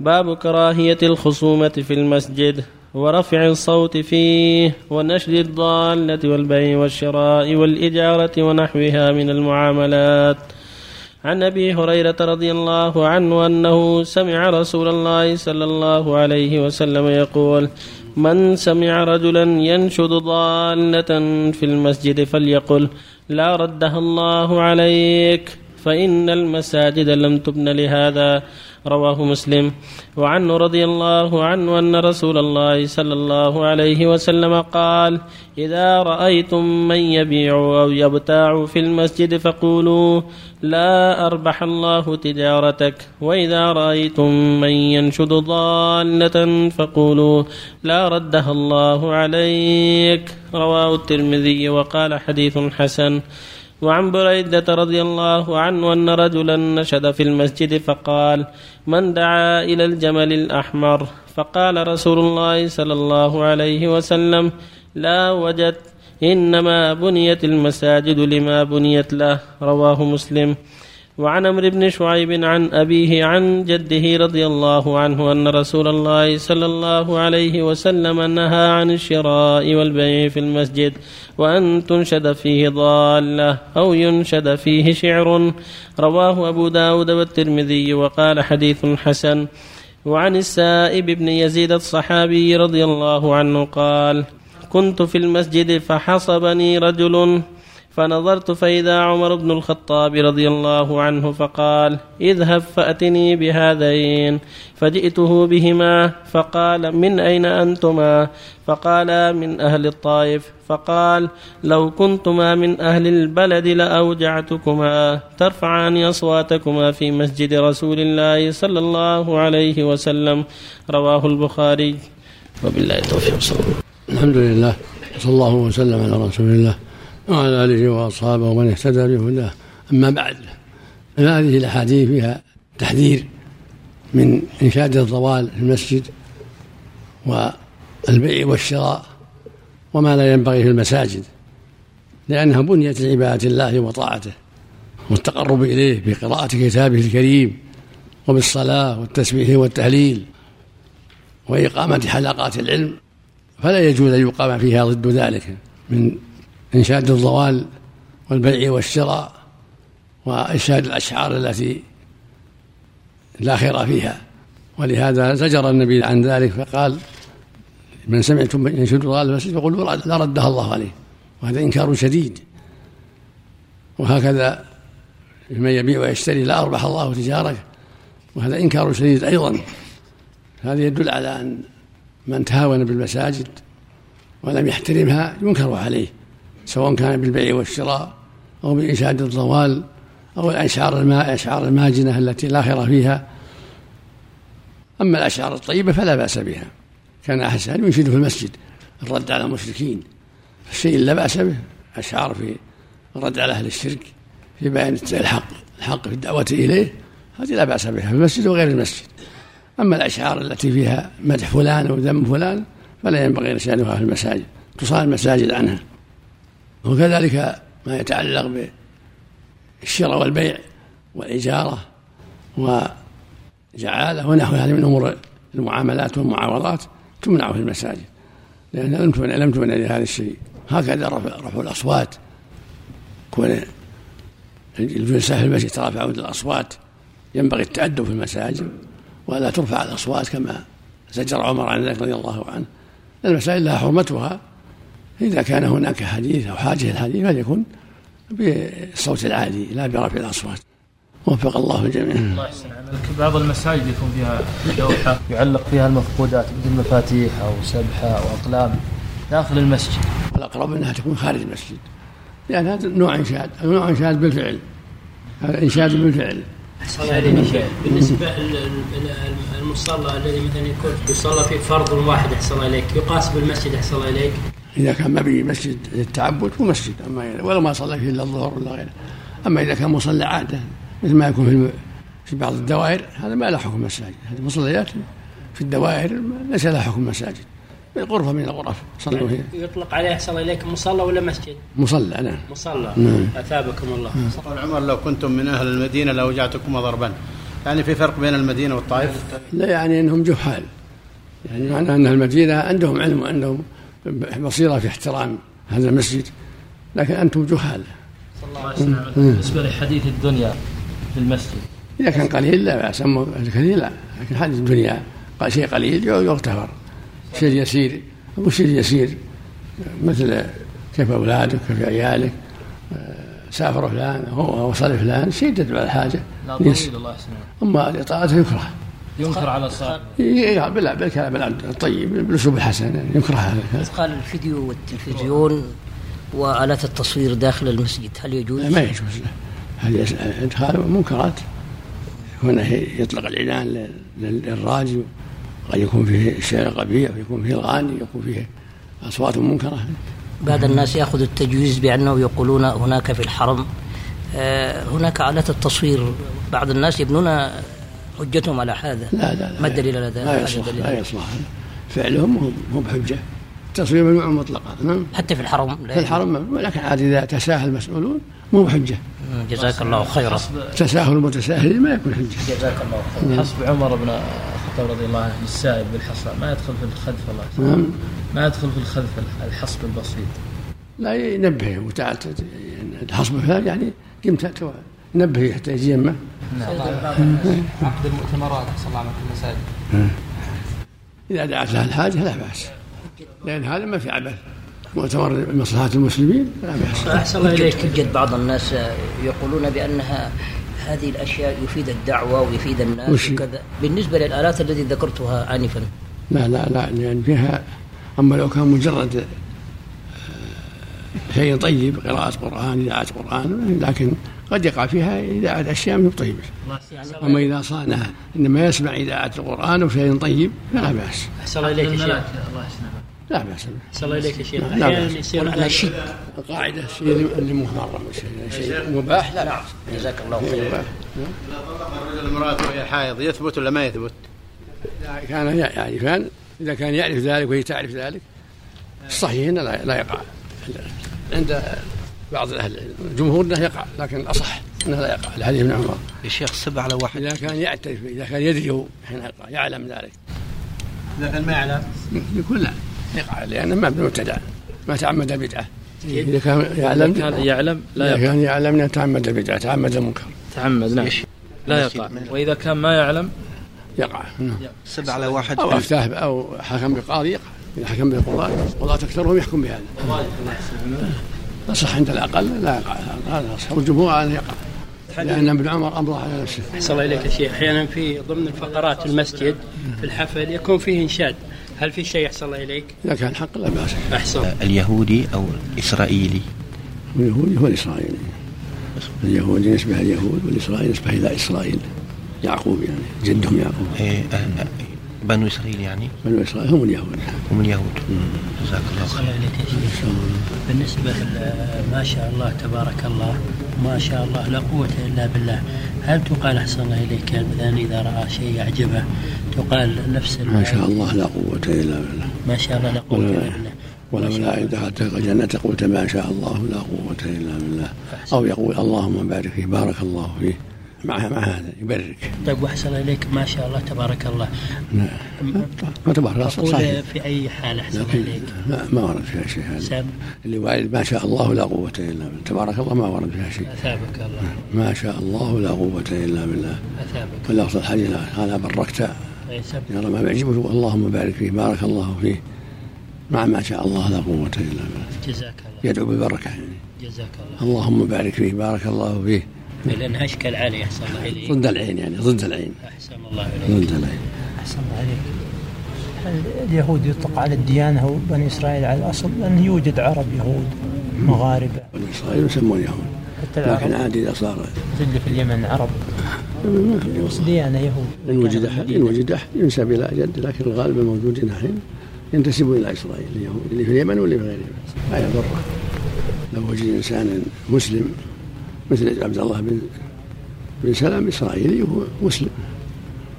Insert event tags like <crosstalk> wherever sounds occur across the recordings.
باب كراهية الخصومة في المسجد ورفع الصوت فيه ونشر الضالة والبيع والشراء والإجارة ونحوها من المعاملات. عن أبي هريرة رضي الله عنه أنه سمع رسول الله صلى الله عليه وسلم يقول من سمع رجلا ينشد ضالة في المسجد فليقل لا ردها الله عليك فإن المساجد لم تبن لهذا. رواه مسلم. وعنه رضي الله عنه أن رسول الله صلى الله عليه وسلم قال إذا رأيتم من يبيع أو يبتاع في المسجد فقولوا لا أربح الله تجارتك. وإذا رأيتم من ينشد ضالة فقولوا لا ردها الله عليك. رواه الترمذي وقال حديث حسن. وعن بريدة رضي الله عنه أن رجلا نشد في المسجد فقال من دعا إلى الجمل الأحمر؟ فقال رسول الله صلى الله عليه وسلم لا وجدت إنما بنيت المساجد لما بنيت له. رواه مسلم. وعن عمرو بن شعيب عن أبيه عن جده رضي الله عنه أن رسول الله صلى الله عليه وسلم نهى عن الشراء والبيع في المسجد وأن تنشد فيه ضالة أو ينشد فيه شعر. رواه أبو داود والترمذي وقال حديث حسن. وعن السائب بن يزيد الصحابي رضي الله عنه قال كنت في المسجد فحصبني رجل فنظرت فإذا عمر بن الخطاب رضي الله عنه فقال اذهب فأتني بهذين فجئته بهما فقال من أين أنتما؟ فقالا من أهل الطائف. فقال لو كنتما من أهل البلد لأوجعتكما ترفعان أصواتكما في مسجد رسول الله صلى الله عليه وسلم. رواه البخاري. وبالله التوفيق. الحمد لله صلى الله وسلم على رسول الله. وعلى آله وأصحابه ومن اهتدى بهداه. أما بعد فهذه الأحاديث فيها تحذير من إنشاد الضوال في المسجد والبيع والشراء وما لا ينبغي في المساجد لأنها بنيت لعبادة الله وطاعته والتقرب إليه بقراءة كتابه الكريم وبالصلاة والتسبيح والتهليل وإقامة حلقات العلم فلا يجوز أن يقام فيها ضد ذلك من إنشاد الضوال والبيع والشراء وإنشاد الأشعار التي لا خير فيها. ولهذا زجر النبي عن ذلك فقال من سمعتم ينشد ضوال المسجد فقولوا لا ردها الله عليه وهذا إنكار شديد. وهكذا من يبيع ويشتري لا أربح الله تجارته وهذا إنكار شديد أيضا. هذا يدل على أن من تهاون بالمساجد ولم يحترمها ينكر عليه. سواء كان بالبيع والشراء أو بإنشاد الضوال أو الأشعار الماء أشعار الماجنة التي لا خير فيها. أما الأشعار الطيبة فلا بأس بها. كان أحسن ينشد في المسجد. الرد على المشركين. الشيء لا بأس به أشعار في الرد على أهل الشرك في بيان الحق. الحق في الدعوة إليه. هذه لا بأس بها في المسجد وغير المسجد. أما الأشعار التي فيها مدح فلان وذم فلان فلا ينبغي إرسالها في المساجد. تصال المساجد عنها. وكذلك ما يتعلق بالشراء والبيع والإجارة وجعالة ونحو هذه من أمور المعاملات والمعاوضات تمنع في المساجد لأنها لم تمنع لم تمنع لهذا الشيء. هكذا رفع, رفع الأصوات. كون الجلسة في المسجد ترفع الأصوات ينبغي التأدب في المساجد ولا ترفع الأصوات كما زجر عمر عن ذلك رضي الله عنه المساجد لها حرمتها. إذا كان هناك حديث أو حاجة الحديث فليكن بالصوت العالي لا برفع الأصوات وفق الله الجميع. الله يحسن بعض المساجد يكون فيها لوحة يعلق فيها المفقودات مثل مفاتيح أو سبحة أو أقلام داخل المسجد. الأقرب أنها تكون خارج المسجد. لأن هذا نوع إنشاد، نوع إنشاد بالفعل. هذا إنشاد بالفعل. بالنسبة للمصلى الذي مثلا يكون يصلى فيه فرض واحد أحسن إليك يقاس بالمسجد أحسن إليك إذا كان ما به مسجد للتعبد هو مسجد أما ولو ما صلى فيه إلا الظهر ولا غيره. أما إذا كان مصلى عادة مثل ما يكون في في بعض الدوائر هذا ما له حكم مساجد. هذه مصليات في الدوائر ليس لها حكم مساجد. غرفة من الغرف صلوا فيها يطلق عليه أحسن إليك مصلى ولا مسجد؟ مصلى نعم مصلى. نعم. أثابكم الله. قال عمر لو كنتم من أهل المدينة لأوجعتكم ضربا. يعني في فرق بين المدينة والطائف؟ لا يعني أنهم جهال. يعني معنى أن المدينة عندهم علم وعندهم بصيرة في احترام هذا المسجد لكن أنتم جهال. بالنسبة لحديث الدنيا في المسجد. إذا كان قليل لا بأس أما كثير لا. لكن حديث الدنيا شيء قليل يغتفر. شيء يسير أو شيء يسير. مثل كيف أولادك كيف عيالك سافر فلان هو وصل فلان شيء تدعو على الحاجة. لا طويل الله يسلمك أما الإطاعة يكره ينكر على صاحب بلا بالكلام الطيب بالاسلوب الحسن يعني يكره هذا قال الفيديو والتلفزيون وآلات التصوير داخل المسجد هل يجوز؟ ما يجوز. له هذه إدخال منكرات هنا يطلق الإعلان للراجل قد يكون فيه الشعر قبيح ويكون فيه الغاني يكون فيه أصوات منكرة. بعض الناس يأخذ التجويز بأنه يقولون هناك في الحرم آه، هناك آلات التصوير بعض الناس يبنون حجتهم على هذا. لا لا, لا ما الدليل على ذلك؟ لا يصلح لا يصلح فعلهم مو بحجة التصوير ممنوع مطلقا نعم. حتى في الحرم في الحرم لكن عاد إذا تساهل المسؤولون مو بحجة. جزاك الله خيرا. تساهل المتساهلين ما يكون حجة. جزاك الله خيرا. حسب عمر بن الخطاب رضي الله عنه للسائل بالحصى ما يدخل في الخذف الله. نعم. ما يدخل في الخذف الحصب البسيط. لا ينبهه وتعال الحصب فلان يعني قمت نبهه حتى يجي يمه <laughs> عقد المؤتمرات صلى الله عليه المساجد إذا دعت لها الحاجة لا بأس. لأن هذا ما في عبث مؤتمر مصلحة المسلمين لا بأس. <laughs> أحسن الله إليك. يوجد بعض الناس يقولون بأنها هذه الأشياء يفيد الدعوة ويفيد الناس وكذا. بالنسبة للآلات التي ذكرتها آنفا. لا لا لا لأن فيها أما لو كان مجرد آه، شيء طيب قراءة قرآن إذاعة قرآن لكن قد يقع فيها إذاعة أشياء مو طيبة أما إذا صانها إنما يسمع إذاعة القرآن وشيء شيء فلا بأس. أحسن الله إليك يا شيخ. الله يسلمك لا بأس. أحسن الله إليك يا شيخ. لا أحيانا بأس. يصير والأناشيد القاعدة الشيء اللي- اللي محرم شيء مباح. لا بأس جزاك الله خيرا مباح. رجل المرأة وهي حائض يثبت ولا ما يثبت؟ إذا كان يعرفان. إذا كان يعرف ذلك وهي تعرف ذلك الصحيح لا يقع. عند بعض أهل العلم الجمهور أنه يقع لكن الأصح أنه لا يقع. الحديث ابن عمر. يا شيخ سب على واحد. إذا كان يعترف إذا كان يدري هو حين يقع يعلم ذلك. إذا كان ما يعلم. يقول لا يقع لأنه ما مبتدع ما تعمد بدعة. إذا كان يعلم كان يعلم لا يقع. كان يعلم أنه تعمد بدعة تعمد المنكر تعمد نعم؟ لا يقع. وإذا كان ما يعلم؟ يقع. نعم. سب على واحد. أو أفتاه أو حكم بقاضي يقع. إذا حكم بالقضاة قضاة أكثرهم يحكم بهذا. صح عند الأقل؟ لا يقع هذا أصح. والجمهور على أن يقع. لأن ابن عمر أمضى على نفسه. أحسن الله إليك يا شيخ. أحيانا في ضمن الفقرات المسجد في الحفل يكون فيه إنشاد. هل في شيء أحسن الله إليك؟ إذا كان حق لا بأس. أحسن. اليهودي أو الإسرائيلي؟ اليهودي هو الإسرائيلي. اليهودي يشبه اليهود والإسرائيلي يشبه إلى إسرائيل. يعقوب يعني. جدهم. يعقوب. إيه، بنو إسرائيل يعني؟ بنو إسرائيل هم اليهود. هم اليهود. جزاك الله خير. الله إليك يا شيخ بالنسبة ما شاء الله تبارك الله ما شاء الله لا قوة إلا بالله. هل تقال أحسن الله إليك مثلا إذا رأى شيء يعجبه؟ تقال نفس ما شاء الله لا قوة إلا بالله. ما شاء الله لا قوة إلا بالله. ولا ملائكة دخلت الجنة قلت ما شاء الله لا قوة إلا بالله. أو يقول اللهم بارك فيه بارك الله فيه. مع مع هذا يبرك. طيب وأحسن الله إليك. ما شاء الله تبارك الله. ما تبارك الله صحيح. في أي حال لكن إليك. ما, ما ورد فيها شيء هذا. اللي وارد ما شاء الله لا قوة إلا بالله. تبارك الله ما ورد فيها شيء. أثابك الله. ما شاء الله لا قوة إلا بالله. أثابك. واللفظ الحديث هذا بركت. أي سب يرى ما يعجبه اللهم بارك فيه بارك الله فيه. مع ما شاء الله لا قوة إلا بالله. جزاك الله. يدعو بالبركة يعني. جزاك الله. اللهم بارك فيه بارك الله فيه. لأنها أشكال عالية أحسن الله ضد العين يعني ضد العين. أحسن الله إليك. ضد العين. أحسن الله عليك هل اليهود يطلق على الديانة وبني إسرائيل على الأصل لأن يوجد عرب يهود مغاربة. بني إسرائيل يسمون يهود. حتى لكن العرب عاد إذا صار اللي في اليمن عرب. ديانة يهود. إن وجد أحد إن وجد أحد ينسب إلى جد لكن الغالب الموجودين الحين ينتسبون إلى إسرائيل اليهود اللي في اليمن واللي في غير اليمن. لا يضره. لو وجد إنسان مسلم مثل عبد الله بن بن سلام إسرائيلي وهو مسلم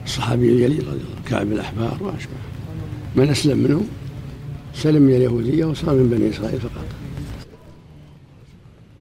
الصحابي الجليل رضي الله كعب الأحبار وأشبه من أسلم منهم سلم من اليهودية وصار من بني إسرائيل فقط.